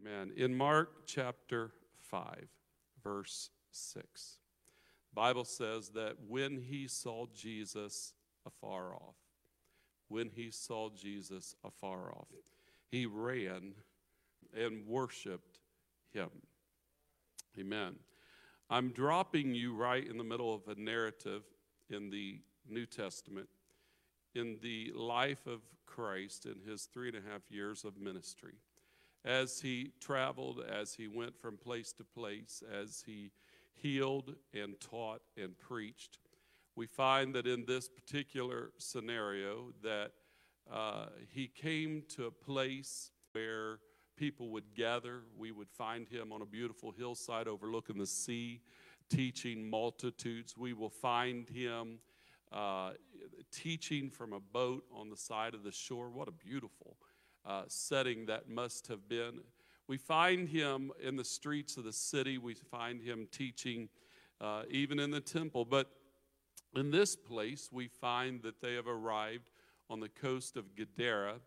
Amen. In Mark chapter 5, verse 6, the Bible says that when he saw Jesus afar off, when he saw Jesus afar off, he ran and worshiped him. Amen. I'm dropping you right in the middle of a narrative in the New Testament in the life of Christ in his three and a half years of ministry. As he traveled, as he went from place to place, as he healed and taught and preached, we find that in this particular scenario that uh, he came to a place where people would gather. We would find him on a beautiful hillside overlooking the sea, teaching multitudes. We will find him uh, teaching from a boat on the side of the shore. What a beautiful uh, setting that must have been. We find him in the streets of the city, we find him teaching uh, even in the temple. But in this place, we find that they have arrived on the coast of Gadara.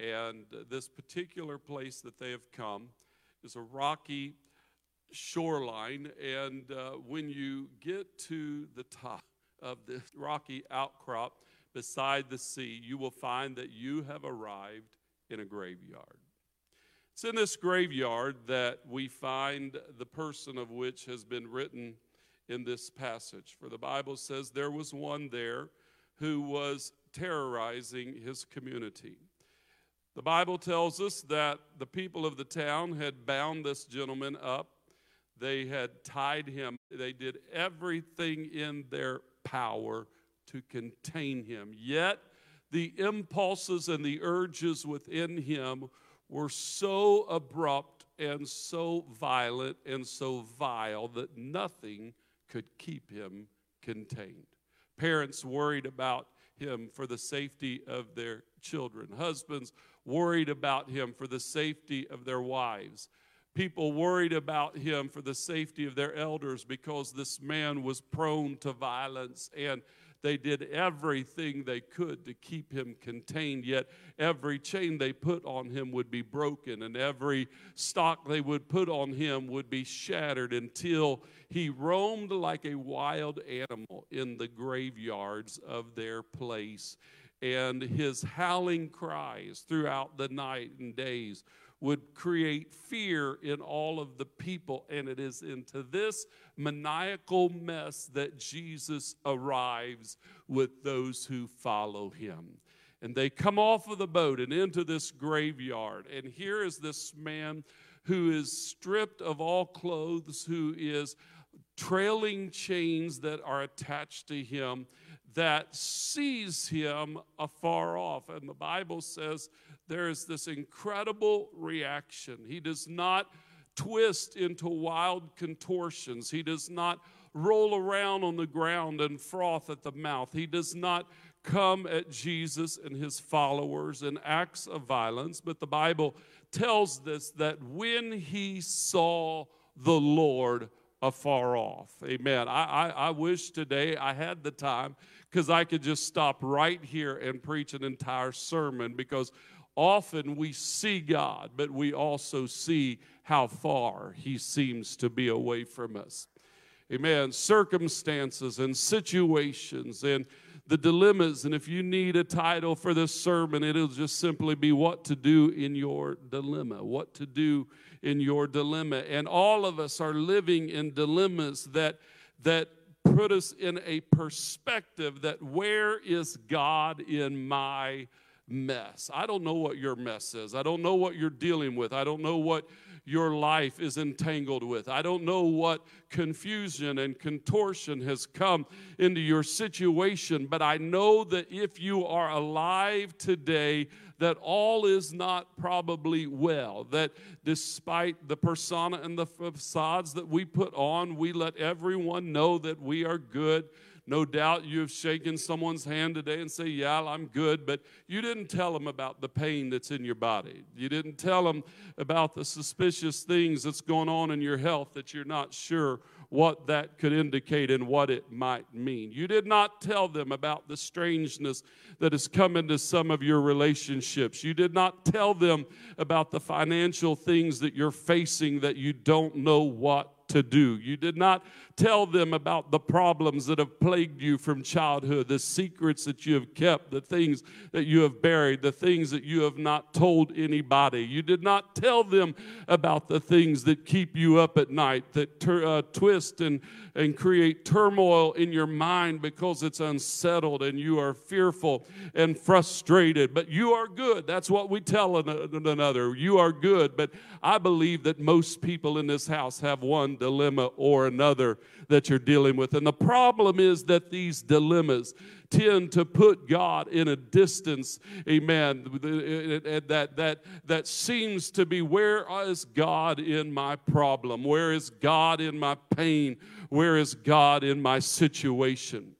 And this particular place that they have come is a rocky shoreline. And uh, when you get to the top of this rocky outcrop beside the sea, you will find that you have arrived in a graveyard. It's in this graveyard that we find the person of which has been written in this passage. For the Bible says there was one there who was terrorizing his community. The Bible tells us that the people of the town had bound this gentleman up. They had tied him. They did everything in their power to contain him. Yet, the impulses and the urges within him were so abrupt and so violent and so vile that nothing could keep him contained. Parents worried about him for the safety of their children, husbands worried about him for the safety of their wives. People worried about him for the safety of their elders because this man was prone to violence and they did everything they could to keep him contained, yet every chain they put on him would be broken, and every stock they would put on him would be shattered until he roamed like a wild animal in the graveyards of their place. And his howling cries throughout the night and days would create fear in all of the people. And it is into this maniacal mess that Jesus arrives with those who follow him. And they come off of the boat and into this graveyard. And here is this man who is stripped of all clothes, who is trailing chains that are attached to him that sees him afar off. And the Bible says there is this incredible reaction. He does not twist into wild contortions, he does not roll around on the ground and froth at the mouth. He does not come at Jesus and his followers in acts of violence, but the Bible tells us that when he saw the Lord afar off. Amen. I, I, I wish today I had the time because I could just stop right here and preach an entire sermon because often we see God, but we also see how far He seems to be away from us. Amen. Circumstances and situations and the dilemmas. And if you need a title for this sermon, it'll just simply be What to Do in Your Dilemma. What to Do in Your Dilemma. And all of us are living in dilemmas that, that put us in a perspective that where is God in my mess? I don't know what your mess is. I don't know what you're dealing with. I don't know what your life is entangled with. I don't know what confusion and contortion has come into your situation, but I know that if you are alive today, that all is not probably well. That despite the persona and the facades that we put on, we let everyone know that we are good No doubt you have shaken someone's hand today and say, Yeah, I'm good, but you didn't tell them about the pain that's in your body. You didn't tell them about the suspicious things that's going on in your health that you're not sure what that could indicate and what it might mean. You did not tell them about the strangeness that has come into some of your relationships. You did not tell them about the financial things that you're facing that you don't know what to do. You did not tell them about the problems that have plagued you from childhood, the secrets that you have kept, the things that you have buried, the things that you have not told anybody. You did not tell them about the things that keep you up at night, that ter- uh, twist and, and create turmoil in your mind because it's unsettled and you are fearful and frustrated. But you are good. That's what we tell another. You are good. But I believe that most people in this house have one dilemma or another that you're dealing with. And the problem is that these dilemmas tend to put God in a distance, amen, that, that, that seems to be where is God in my problem? Where is God in my pain? Where is God in my situation?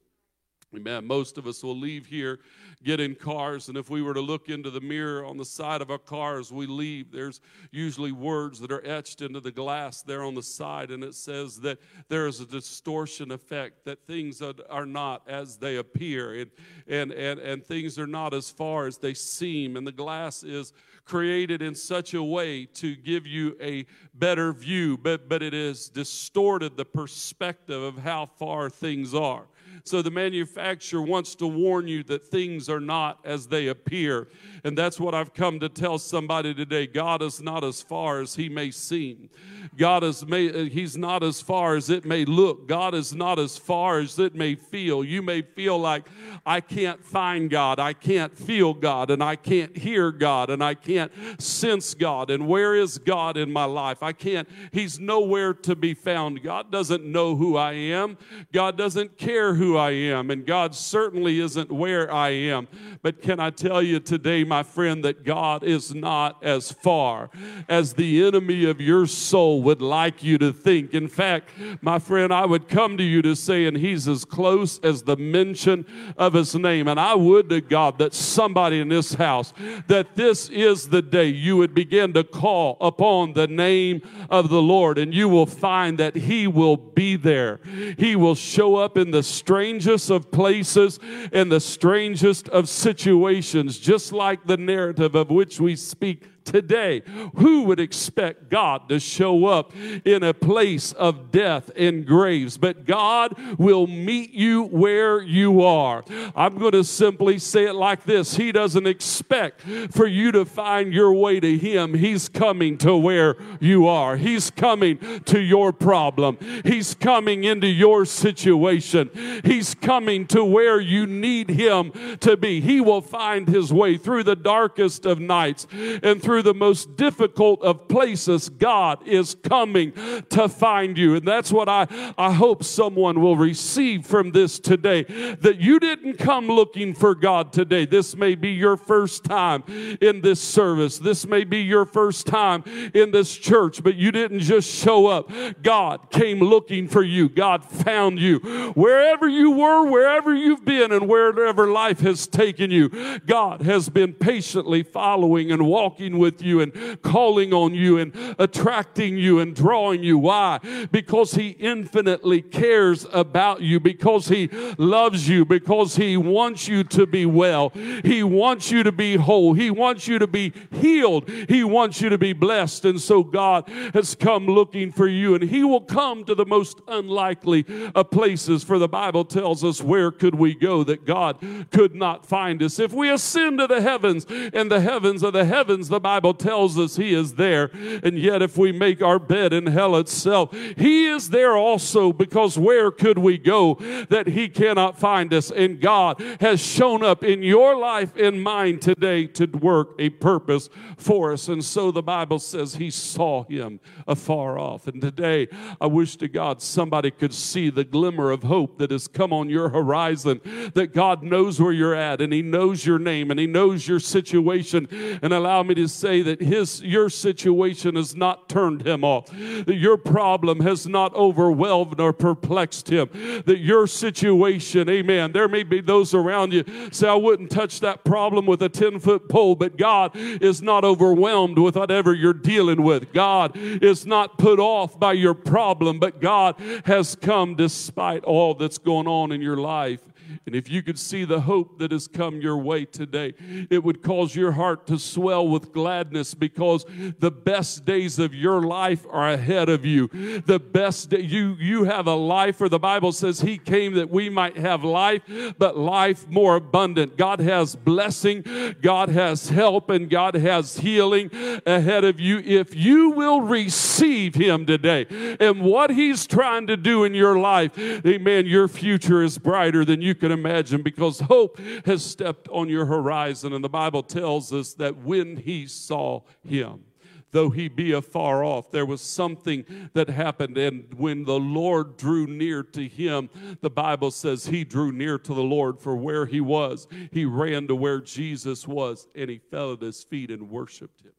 Amen. Most of us will leave here get in cars, and if we were to look into the mirror on the side of our car as we leave, there's usually words that are etched into the glass there on the side, and it says that there is a distortion effect, that things are not as they appear, and, and, and, and things are not as far as they seem, and the glass is created in such a way to give you a better view, but, but it has distorted the perspective of how far things are. So the manufacturer wants to warn you that things are not as they appear. And that's what I've come to tell somebody today. God is not as far as he may seem. God is may, uh, he's not as far as it may look. God is not as far as it may feel. You may feel like I can't find God, I can't feel God, and I can't hear God, and I can't sense God. And where is God in my life? I can't, he's nowhere to be found. God doesn't know who I am. God doesn't care who I am, and God certainly isn't where I am. But can I tell you today, my friend, that God is not as far as the enemy of your soul would like you to think. In fact, my friend, I would come to you to say, and He's as close as the mention of His name. And I would to God that somebody in this house, that this is the day you would begin to call upon the name of the Lord, and you will find that He will be there. He will show up in the strangest of places, in the strangest of situations, just like the narrative of which we speak today. Who would expect God to show up in a place of death and graves? But God will meet you where you are. I'm going to simply say it like this He doesn't expect for you to find your way to Him. He's coming to where you are, He's coming to your problem, He's coming into your situation, He's coming to where you need Him to be. He will find His way through the darkest of nights and through through the most difficult of places, God is coming to find you. And that's what I, I hope someone will receive from this today that you didn't come looking for God today. This may be your first time in this service, this may be your first time in this church, but you didn't just show up. God came looking for you, God found you. Wherever you were, wherever you've been, and wherever life has taken you, God has been patiently following and walking with you and calling on you and attracting you and drawing you. Why? Because He infinitely cares about you, because He loves you, because He wants you to be well. He wants you to be whole. He wants you to be healed. He wants you to be blessed. And so God has come looking for you, and He will come to the most unlikely of places. For the Bible tells us, Where could we go that God could not find us? If we ascend to the heavens, and the heavens of the heavens, the Bible Bible tells us He is there. And yet, if we make our bed in hell itself, He is there also because where could we go that He cannot find us? And God has shown up in your life and mine today to work a purpose for us. And so the Bible says He saw Him afar off. And today, I wish to God somebody could see the glimmer of hope that has come on your horizon, that God knows where you're at and He knows your name and He knows your situation. And allow me to say that his your situation has not turned him off, that your problem has not overwhelmed or perplexed him, that your situation, amen. There may be those around you say, I wouldn't touch that problem with a 10 foot pole, but God is not overwhelmed with whatever you're dealing with. God is not put off by your problem, but God has come despite all that's going on in your life. And if you could see the hope that has come your way today, it would cause your heart to swell with gladness because the best days of your life are ahead of you. The best day, you, you have a life, or the Bible says He came that we might have life, but life more abundant. God has blessing, God has help, and God has healing ahead of you if you will receive Him today. And what He's trying to do in your life, amen, your future is brighter than you can imagine because hope has stepped on your horizon. And the Bible tells us that when he saw him, though he be afar off. There was something that happened. And when the Lord drew near to him, the Bible says he drew near to the Lord for where he was. He ran to where Jesus was and he fell at his feet and worshiped him.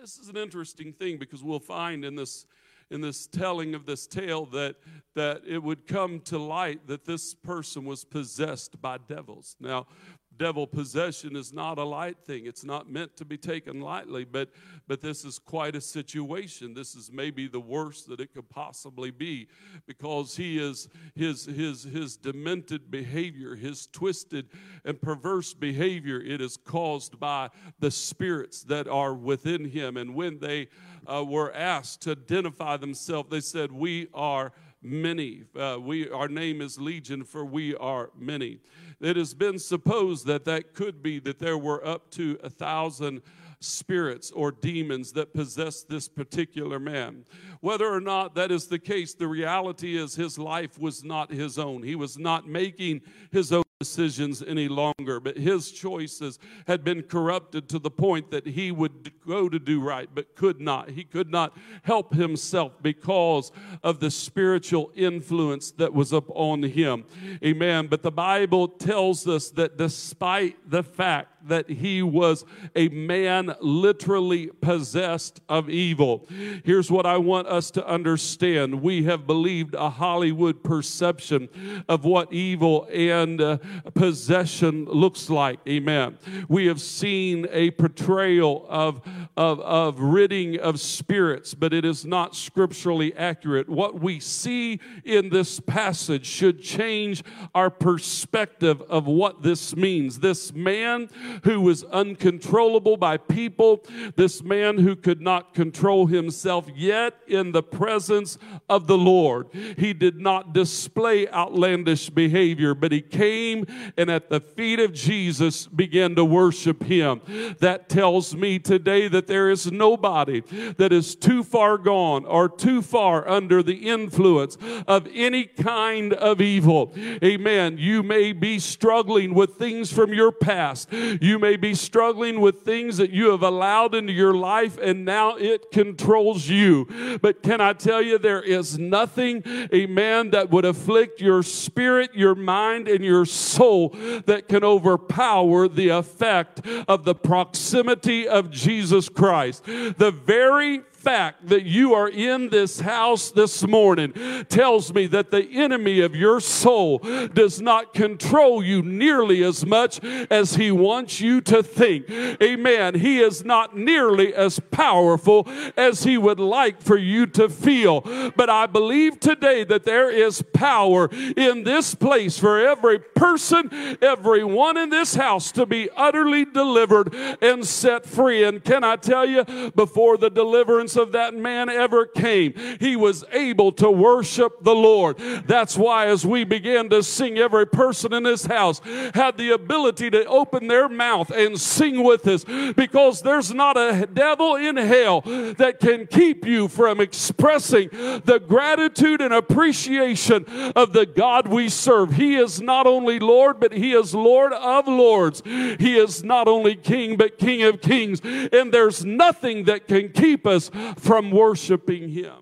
This is an interesting thing because we'll find in this in this telling of this tale that, that it would come to light that this person was possessed by devils. Now, devil possession is not a light thing. It's not meant to be taken lightly, but, but this is quite a situation. This is maybe the worst that it could possibly be because he is his, his, his demented behavior, his twisted and perverse behavior, it is caused by the spirits that are within him. And when they uh, were asked to identify themselves, they said, We are many. Uh, we, our name is Legion, for we are many. It has been supposed that that could be that there were up to a thousand spirits or demons that possessed this particular man. Whether or not that is the case, the reality is his life was not his own. He was not making his own decisions any longer, but his choices had been corrupted to the point that he would go to do right, but could not. He could not help himself because of the spiritual influence that was upon him. Amen. But the Bible tells us that despite the fact that he was a man literally possessed of evil, here's what I want us to understand. We have believed a Hollywood perception of what evil and uh, possession looks like. Amen. We have seen a portrayal of, of, of ridding of spirits, but it is not scripturally accurate. What we see in this passage should change our perspective of what this means. This man who was uncontrollable by people, this man who could not control himself, yet in the presence of the Lord, he did not display outlandish behavior, but he came and at the feet of Jesus began to worship him. That tells me today that there is nobody that is too far gone or too far under the influence of any kind of evil. Amen. You may be struggling with things from your past. You may be struggling with things that you have allowed into your life and now it controls you. But can I tell you, there is nothing, amen, that would afflict your spirit, your mind, and your soul that can overpower the effect of the proximity of Jesus Christ. The very fact that you are in this house this morning tells me that the enemy of your soul does not control you nearly as much as he wants you to think. Amen. He is not nearly as powerful as he would like for you to feel. But I believe today that there is power in this place for every person, everyone in this house to be utterly delivered and set free. And can I tell you, before the deliverance of that man ever came, he was able to worship the Lord. That's why, as we began to sing, every person in this house had the ability to open their mouth and sing with us because there's not a devil in hell that can keep you from expressing the gratitude and appreciation of the God we serve. He is not only Lord, but He is Lord of lords. He is not only King, but King of kings. And there's nothing that can keep us from worshiping Him.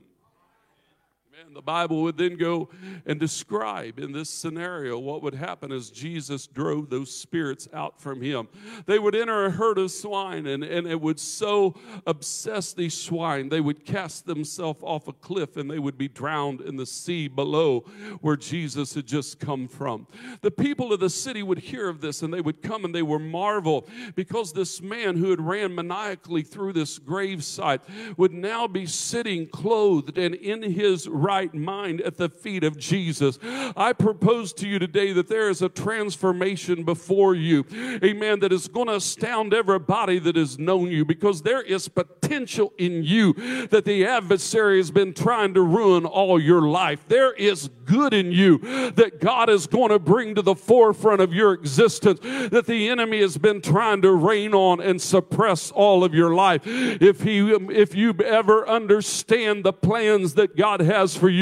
The Bible would then go and describe in this scenario what would happen as Jesus drove those spirits out from him. They would enter a herd of swine, and, and it would so obsess these swine, they would cast themselves off a cliff and they would be drowned in the sea below where Jesus had just come from. The people of the city would hear of this and they would come and they were marvel because this man who had ran maniacally through this gravesite would now be sitting clothed and in his right mind at the feet of Jesus. I propose to you today that there is a transformation before you, amen, that is going to astound everybody that has known you because there is potential in you that the adversary has been trying to ruin all your life. There is good in you that God is going to bring to the forefront of your existence that the enemy has been trying to rain on and suppress all of your life. If he if you ever understand the plans that God has for you.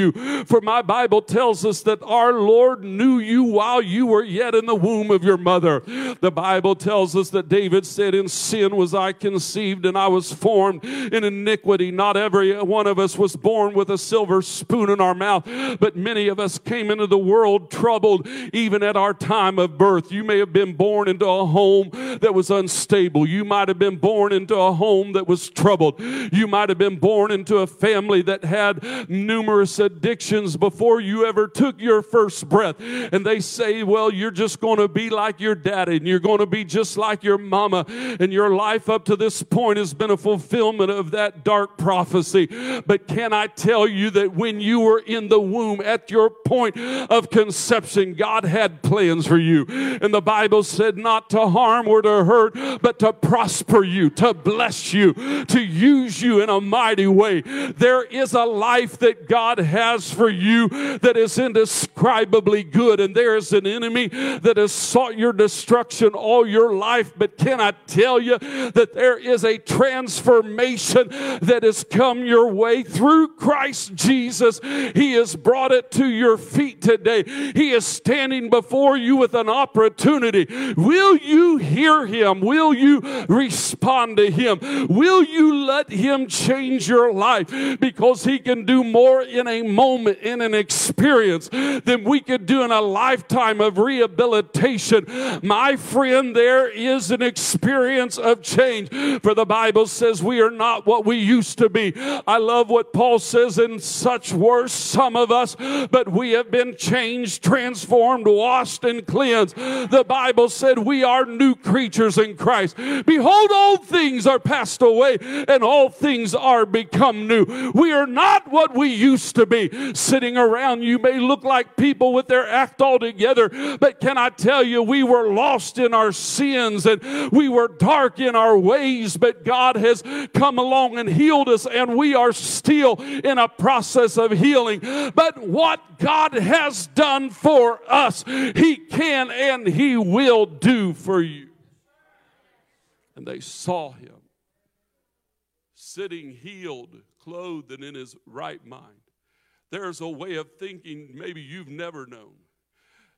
For my Bible tells us that our Lord knew you while you were yet in the womb of your mother. The Bible tells us that David said, In sin was I conceived and I was formed in iniquity. Not every one of us was born with a silver spoon in our mouth, but many of us came into the world troubled even at our time of birth. You may have been born into a home that was unstable. You might have been born into a home that was troubled. You might have been born into a family that had numerous addictions before you ever took your first breath. And they say, well, you're just going to be like your daddy and you're going to be just like your mama. And your life up to this point has been a fulfillment of that dark prophecy. But can I tell you that when you were in the womb at your point of conception, God had plans for you. And the Bible said not to harm or to hurt, but to prosper you, to bless you, to use you in a mighty way. There is a life that God has for you that is indescribably good, and there is an enemy that has sought your destruction all your life. But can I tell you that there is a transformation that has come your way through Christ Jesus? He has brought it to your feet today. He is standing before you with an opportunity. Will you hear him? Will you respond to him? Will you let him change your life? Because he can do more in a moment, in an experience, than we could do in a lifetime of rehabilitation. My friend, there is an experience of change. For the Bible says we are not what we used to be. I love what Paul says in such worse, some of us, but we have been changed, transformed, washed, and cleansed. The Bible said we are new creatures in Christ. Behold, all things are passed away, and all things are become new. We are not what we used to be. Sitting around, you may look like people with their act all together, but can I tell you, we were lost in our sins and we were dark in our ways, but God has come along and healed us, and we are still in a process of healing. But what God has done for us, He can and He will do for you. And they saw Him sitting healed, clothed, and in His right mind. There's a way of thinking maybe you've never known.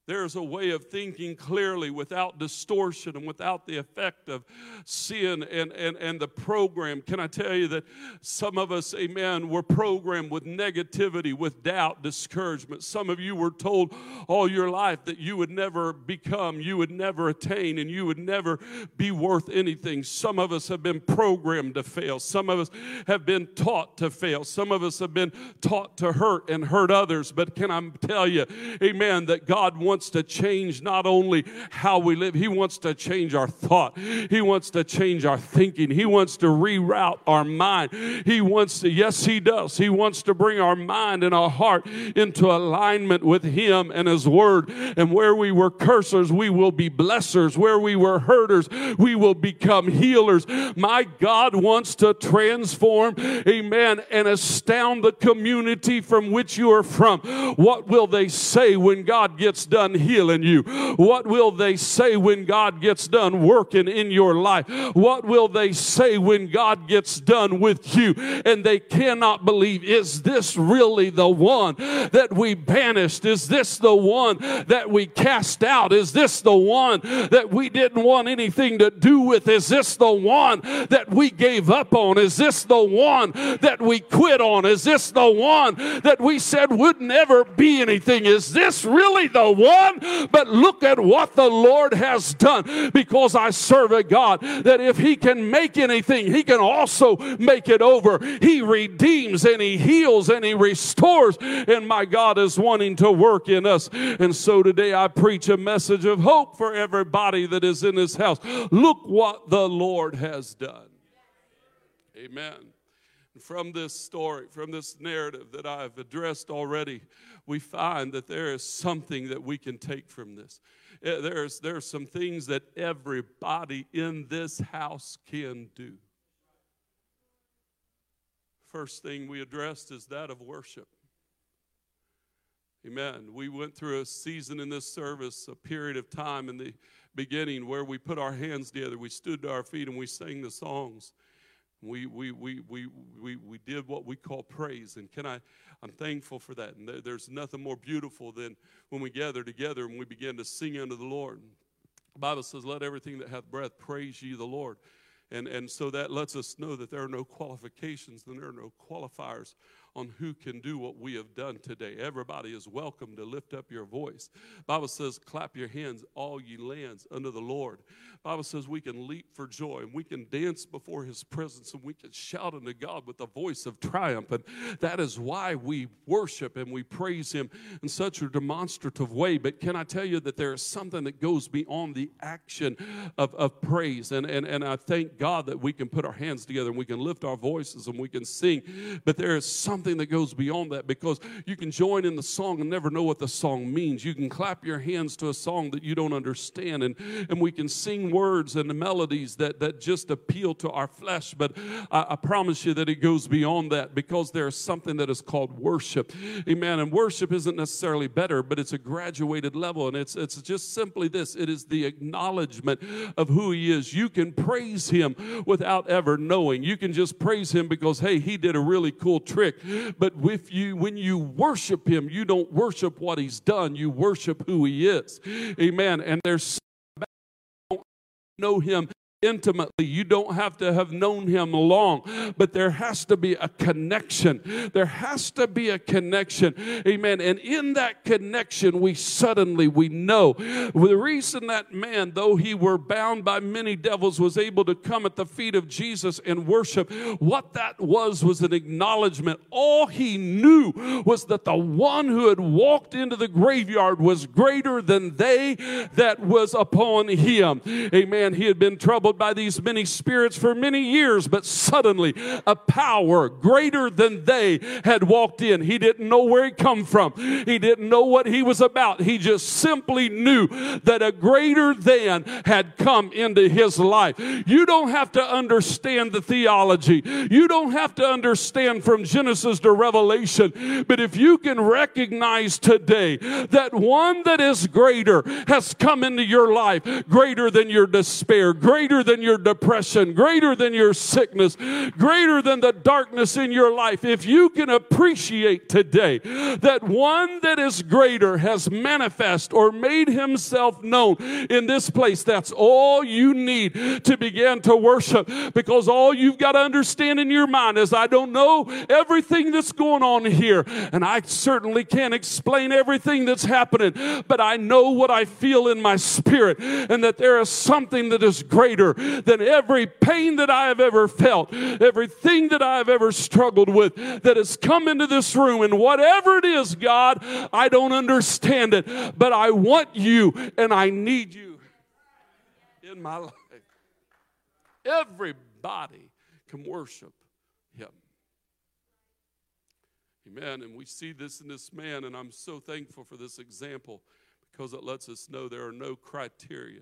There's a way of thinking clearly without distortion and without the effect of sin and, and, and the program. Can I tell you that some of us, amen, were programmed with negativity, with doubt, discouragement. Some of you were told all your life that you would never become, you would never attain, and you would never be worth anything. Some of us have been programmed to fail. Some of us have been taught to fail. Some of us have been taught to hurt and hurt others. But can I tell you, amen, that God wants wants to change not only how we live, He wants to change our thought. He wants to change our thinking. He wants to reroute our mind. He wants to, yes, He does. He wants to bring our mind and our heart into alignment with Him and His Word. And where we were cursers, we will be blessers. Where we were hurters, we will become healers. My God wants to transform, amen, and astound the community from which you are from. What will they say when God gets done? Done healing you? What will they say when God gets done working in your life? What will they say when God gets done with you? And they cannot believe, is this really the one that we banished? Is this the one that we cast out? Is this the one that we didn't want anything to do with? Is this the one that we gave up on? Is this the one that we quit on? Is this the one that we said would never be anything? Is this really the one? But look at what the Lord has done because I serve a God that if He can make anything, He can also make it over. He redeems and He heals and He restores. And my God is wanting to work in us. And so today I preach a message of hope for everybody that is in this house. Look what the Lord has done. Amen. From this story, from this narrative that I've addressed already, we find that there is something that we can take from this. Eh, there's, there are some things that everybody in this house can do. First thing we addressed is that of worship. Amen. We went through a season in this service, a period of time in the beginning where we put our hands together, we stood to our feet, and we sang the songs. We, we, we, we, we, we did what we call praise. And can I, I'm thankful for that. And there's nothing more beautiful than when we gather together and we begin to sing unto the Lord. The Bible says, Let everything that hath breath praise ye the Lord. And, and so that lets us know that there are no qualifications and there are no qualifiers on who can do what we have done today. Everybody is welcome to lift up your voice. Bible says, clap your hands, all ye lands, unto the Lord. Bible says we can leap for joy and we can dance before his presence and we can shout unto God with a voice of triumph. And that is why we worship and we praise him in such a demonstrative way. But can I tell you that there is something that goes beyond the action of, of praise? And, and, and I thank God that we can put our hands together and we can lift our voices and we can sing. But there is something something that goes beyond that because you can join in the song and never know what the song means. You can clap your hands to a song that you don't understand, and, and we can sing words and melodies that, that just appeal to our flesh. But I, I promise you that it goes beyond that because there's something that is called worship. Amen. And worship isn't necessarily better, but it's a graduated level, and it's, it's just simply this it is the acknowledgement of who He is. You can praise Him without ever knowing. You can just praise Him because, hey, He did a really cool trick. But with you, when you worship him, you don't worship what he's done, you worship who he is. Amen. And there's know him intimately. You don't have to have known him long, but there has to be a connection. There has to be a connection. Amen. And in that connection, we suddenly we know the reason that man, though he were bound by many devils, was able to come at the feet of Jesus and worship. What that was was an acknowledgement. All he knew was that the one who had walked into the graveyard was greater than they that was upon him. Amen. He had been troubled troubled by these many spirits for many years, but suddenly a power greater than they had walked in. He didn't know where he come from. He didn't know what he was about. He just simply knew that a greater than had come into his life. You don't have to understand the theology. You don't have to understand from Genesis to Revelation. But if you can recognize today that one that is greater has come into your life, greater than your despair, greater greater than your depression, greater than your sickness, greater than the darkness in your life, if you can appreciate today that one that is greater has manifest or made himself known in this place, that's all you need to begin to worship. Because all you've got to understand in your mind is I don't know everything that's going on here and I certainly can't explain everything that's happening, but I know what I feel in my spirit and that there is something that is greater greater than every pain that I have ever felt, everything that I have ever struggled with that has come into this room. And whatever it is, God, I don't understand it, but I want you and I need you in my life. Everybody can worship him. Amen. And we see this in this man, and I'm so thankful for this example because it lets us know there are no criteria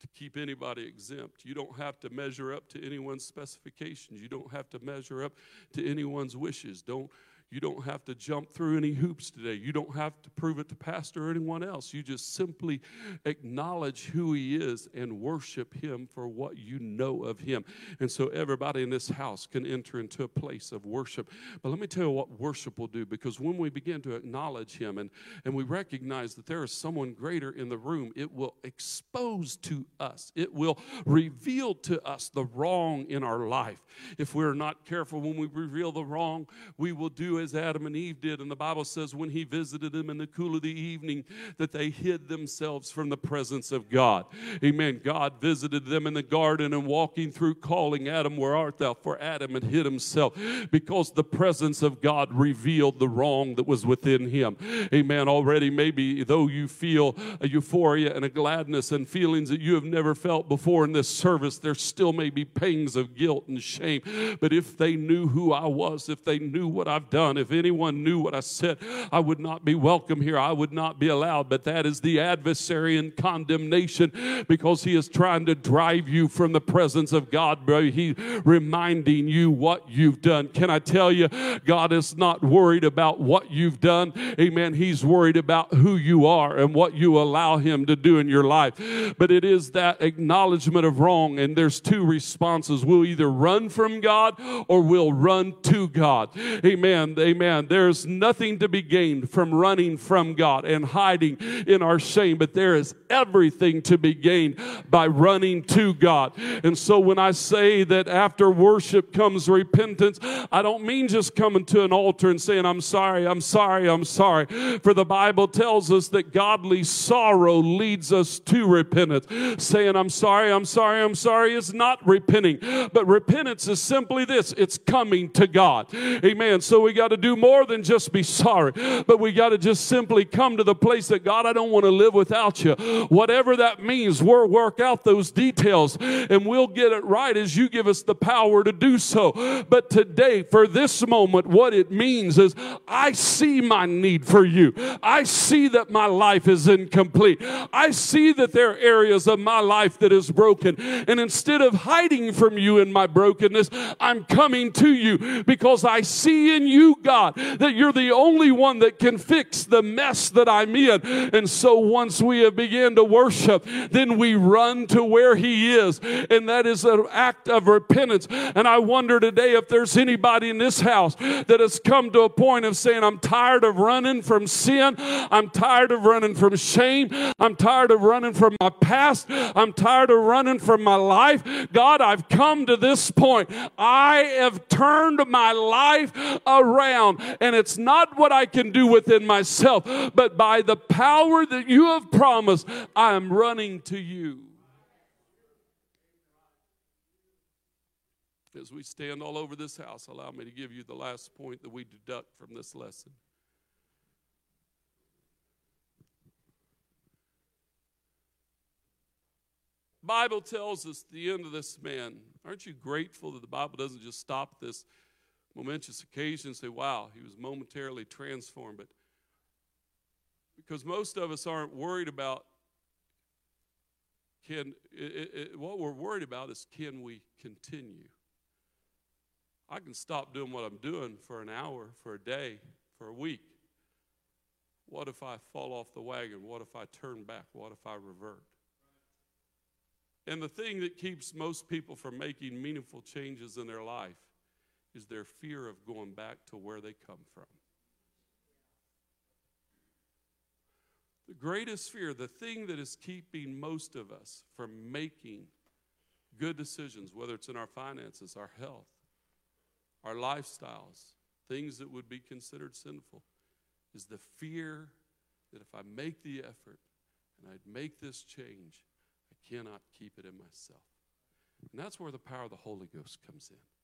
to keep anybody exempt. You don't have to measure up to anyone's specifications. You don't have to measure up to anyone's wishes. Don't You don't have to jump through any hoops today. You don't have to prove it to pastor or anyone else. You just simply acknowledge who he is and worship him for what you know of him. And so everybody in this house can enter into a place of worship. But let me tell you what worship will do because when we begin to acknowledge him and, and we recognize that there is someone greater in the room, it will expose to us, it will reveal to us the wrong in our life. If we're not careful when we reveal the wrong, we will do as Adam and Eve did. And the Bible says when he visited them in the cool of the evening, that they hid themselves from the presence of God. Amen. God visited them in the garden and walking through, calling Adam, Where art thou? For Adam had hid himself because the presence of God revealed the wrong that was within him. Amen. Already, maybe though you feel a euphoria and a gladness and feelings that you have never felt before in this service, there still may be pangs of guilt and shame. But if they knew who I was, if they knew what I've done, done. If anyone knew what I said, I would not be welcome here. I would not be allowed. But that is the adversary in condemnation because he is trying to drive you from the presence of God, bro. He reminding you what you've done. Can I tell you, God is not worried about what you've done. Amen. He's worried about who you are and what you allow him to do in your life. But it is that acknowledgement of wrong, and there's two responses. We'll either run from God or we'll run to God. Amen amen, there's nothing to be gained from running from God and hiding in our shame, but there is everything to be gained by running to God. And so when I say that after worship comes repentance, I don't mean just coming to an altar and saying, I'm sorry, I'm sorry, I'm sorry. For the Bible tells us that godly sorrow leads us to repentance. Saying, I'm sorry, I'm sorry, I'm sorry is not repenting. But repentance is simply this it's coming to God. Amen. So we got got to do more than just be sorry, but we got to just simply come to the place that God, I don't want to live without you. Whatever that means, we'll work out those details and we'll get it right as you give us the power to do so. But today, for this moment, what it means is I see my need for you. I see that my life is incomplete. I see that there are areas of my life that is broken. And instead of hiding from you in my brokenness, I'm coming to you because I see in you God, that you're the only one that can fix the mess that I'm in. And so once we have begun to worship, then we run to where He is. And that is an act of repentance. And I wonder today if there's anybody in this house that has come to a point of saying, I'm tired of running from sin. I'm tired of running from shame. I'm tired of running from my past. I'm tired of running from my life. God, I've come to this point. I have turned my life around around. And it's not what I can do within myself, but by the power that you have promised, I am running to you. As we stand all over this house, allow me to give you the last point that we deduct from this lesson. Bible tells us the end of this man. Aren't you grateful that the Bible doesn't just stop this momentous occasion say, wow, he was momentarily transformed. But because most of us aren't worried about can it, it, what we're worried about is can we continue? I can stop doing what i'm doing for an hour for a day for a week. What if i fall off the wagon? What if i turn back? What if i revert? And the thing that keeps most people from making meaningful changes in their life is their fear of going back to where they come from. The greatest fear, the thing that is keeping most of us from making good decisions, whether it's in our finances, our health, our lifestyles, things that would be considered sinful, is the fear that if I make the effort and I'd make this change, I cannot keep it in myself. And that's where the power of the Holy Ghost comes in.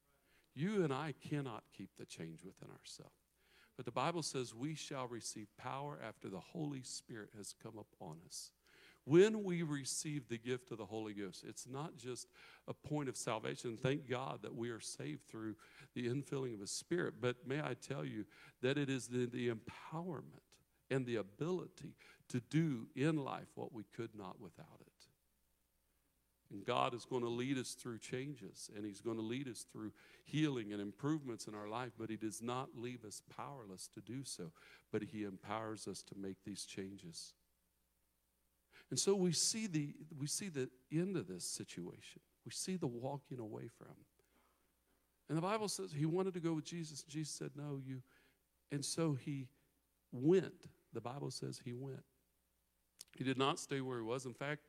You and I cannot keep the change within ourselves. But the Bible says we shall receive power after the Holy Spirit has come upon us. When we receive the gift of the Holy Ghost, it's not just a point of salvation. Thank God that we are saved through the infilling of His Spirit. But may I tell you that it is the, the empowerment and the ability to do in life what we could not without it. And God is going to lead us through changes and He's going to lead us through healing and improvements in our life, but He does not leave us powerless to do so, but He empowers us to make these changes. And so we see the we see the end of this situation. We see the walking away from. And the Bible says he wanted to go with Jesus. Jesus said, No, you. And so he went. The Bible says he went. He did not stay where he was. In fact,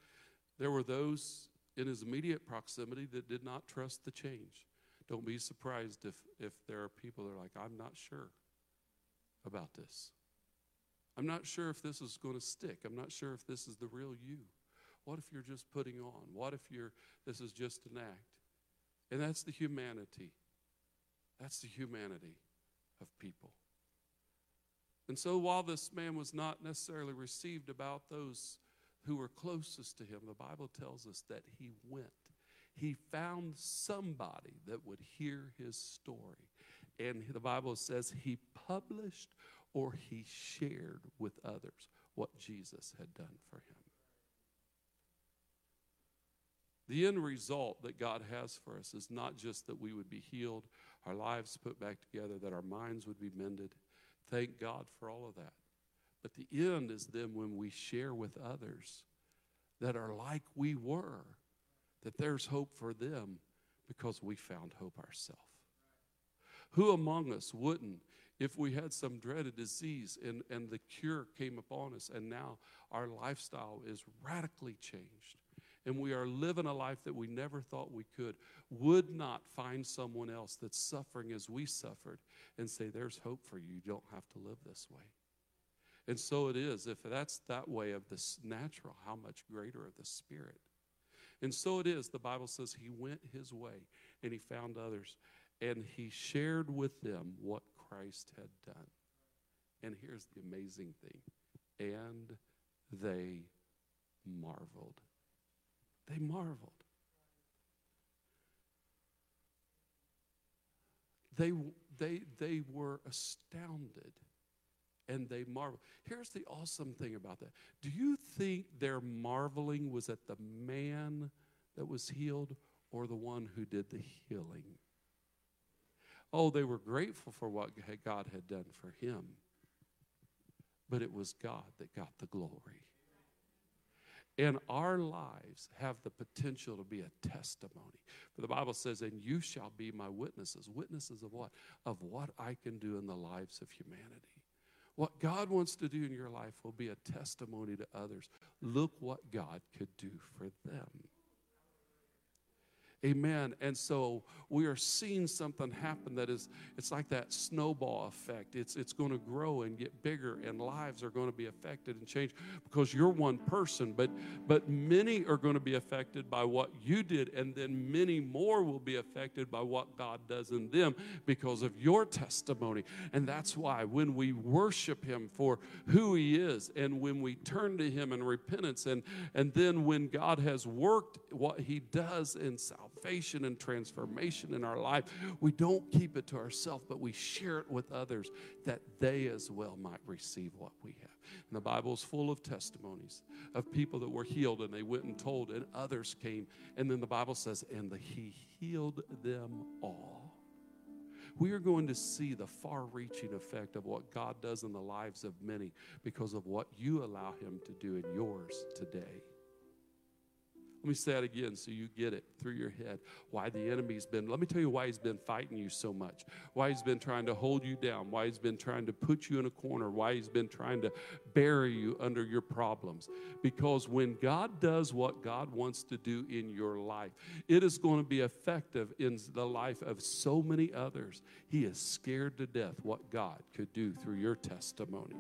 there were those in his immediate proximity that did not trust the change. Don't be surprised if, if there are people that are like, I'm not sure about this. I'm not sure if this is going to stick. I'm not sure if this is the real you. What if you're just putting on? What if you're this is just an act? And that's the humanity. That's the humanity of people. And so while this man was not necessarily received about those who were closest to him, the Bible tells us that he went. He found somebody that would hear his story. And the Bible says he published or he shared with others what Jesus had done for him. The end result that God has for us is not just that we would be healed, our lives put back together, that our minds would be mended. Thank God for all of that. But the end is then when we share with others that are like we were, that there's hope for them because we found hope ourselves. Who among us wouldn't if we had some dreaded disease and, and the cure came upon us and now our lifestyle is radically changed and we are living a life that we never thought we could, would not find someone else that's suffering as we suffered and say, There's hope for you. You don't have to live this way. And so it is. If that's that way of this natural, how much greater of the spirit? And so it is. The Bible says he went his way and he found others and he shared with them what Christ had done. And here's the amazing thing and they marveled. They marveled. They, they, they were astounded and they marveled. Here's the awesome thing about that. Do you think their marveling was at the man that was healed or the one who did the healing? Oh, they were grateful for what God had done for him, but it was God that got the glory. And our lives have the potential to be a testimony. For the Bible says, and you shall be my witnesses. Witnesses of what? Of what I can do in the lives of humanity. What God wants to do in your life will be a testimony to others. Look what God could do for them. Amen. And so we are seeing something happen that is, it's like that snowball effect. It's, it's going to grow and get bigger, and lives are going to be affected and changed because you're one person, but, but many are going to be affected by what you did, and then many more will be affected by what God does in them because of your testimony. And that's why when we worship Him for who He is, and when we turn to Him in repentance, and, and then when God has worked what He does in salvation, and transformation in our life, we don't keep it to ourselves, but we share it with others that they as well might receive what we have. And the Bible is full of testimonies of people that were healed and they went and told, and others came. And then the Bible says, and the, He healed them all. We are going to see the far reaching effect of what God does in the lives of many because of what you allow Him to do in yours today. Let me say that again so you get it through your head. Why the enemy's been, let me tell you why he's been fighting you so much. Why he's been trying to hold you down. Why he's been trying to put you in a corner. Why he's been trying to bury you under your problems. Because when God does what God wants to do in your life, it is going to be effective in the life of so many others. He is scared to death what God could do through your testimony.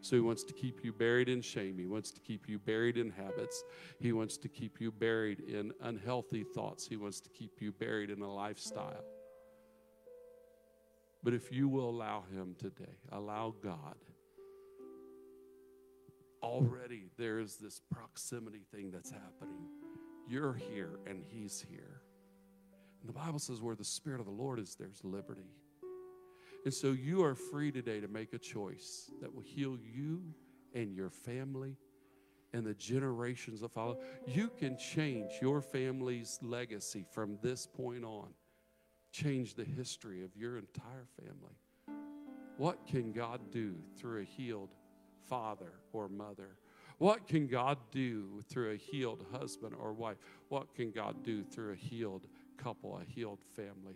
So he wants to keep you buried in shame. He wants to keep you buried in habits. He wants to keep you buried in unhealthy thoughts. He wants to keep you buried in a lifestyle. But if you will allow him today, allow God, already there is this proximity thing that's happening. You're here and he's here. And the Bible says, where the Spirit of the Lord is, there's liberty. And so you are free today to make a choice that will heal you and your family and the generations that follow. You can change your family's legacy from this point on, change the history of your entire family. What can God do through a healed father or mother? What can God do through a healed husband or wife? What can God do through a healed couple, a healed family?